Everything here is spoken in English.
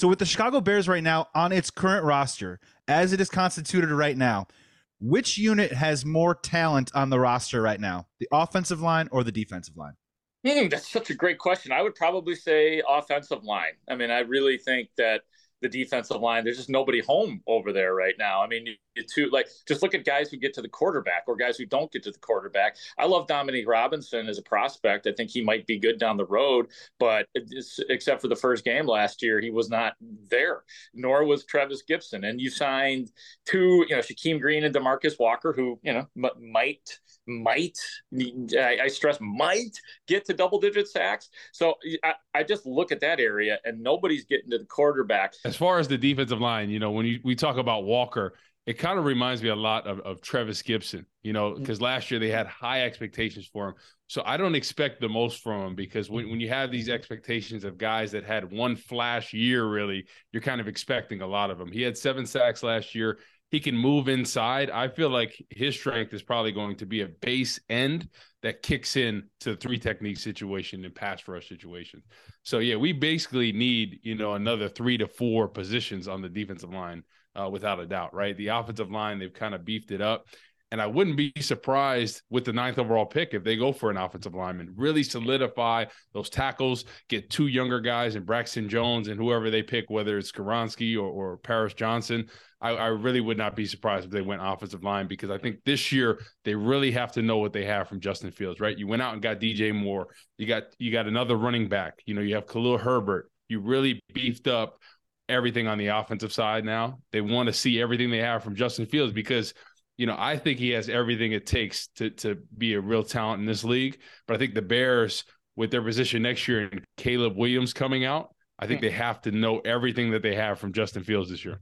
So with the Chicago Bears right now on its current roster, as it is constituted right now, which unit has more talent on the roster right now? The offensive line or the defensive line? Hmm, that's such a great question. I would probably say offensive line. I mean, I really think that the defensive line. There's just nobody home over there right now. I mean, you, two like just look at guys who get to the quarterback or guys who don't get to the quarterback. I love Dominique Robinson as a prospect. I think he might be good down the road, but except for the first game last year, he was not there. Nor was Trevis Gipson. And you signed two, you know, Rasheem Green and Demarcus Walker, who you know m- might might I, I, stress might get to double digit sacks. So I, I, just look at that area and nobody's getting to the quarterback. As far as the defensive line, you know, when you, we talk about Walker, it kind of reminds me a lot of, of Trevis Gipson, you know, because mm. last year they had high expectations for him. So I don't expect the most from him because when, when you have these expectations of guys that had one flash year, really, you're kind of expecting a lot of them. He had seven sacks last year he can move inside. I feel like his strength is probably going to be a base end that kicks in to the three technique situation and pass rush situation. So yeah, we basically need you know another three to four positions on the defensive line uh, without a doubt. Right, the offensive line they've kind of beefed it up. And I wouldn't be surprised with the ninth overall pick if they go for an offensive lineman, really solidify those tackles, get two younger guys and Braxton Jones and whoever they pick, whether it's Skoronski or, or Paris Johnson. I, I, really would not be surprised if they went offensive line because I think this year they really have to know what they have from Justin Fields, right? You went out and got DJ Moore. You got you got another running back. You know, you have Khalil Herbert. You really beefed up everything on the offensive side now. They want to see everything they have from Justin Fields because you know, I think he has everything it takes to to be a real talent in this league. But I think the Bears, with their position next year and Caleb Williams coming out, I think hmm. they have to know everything that they have from Justin Fields this year.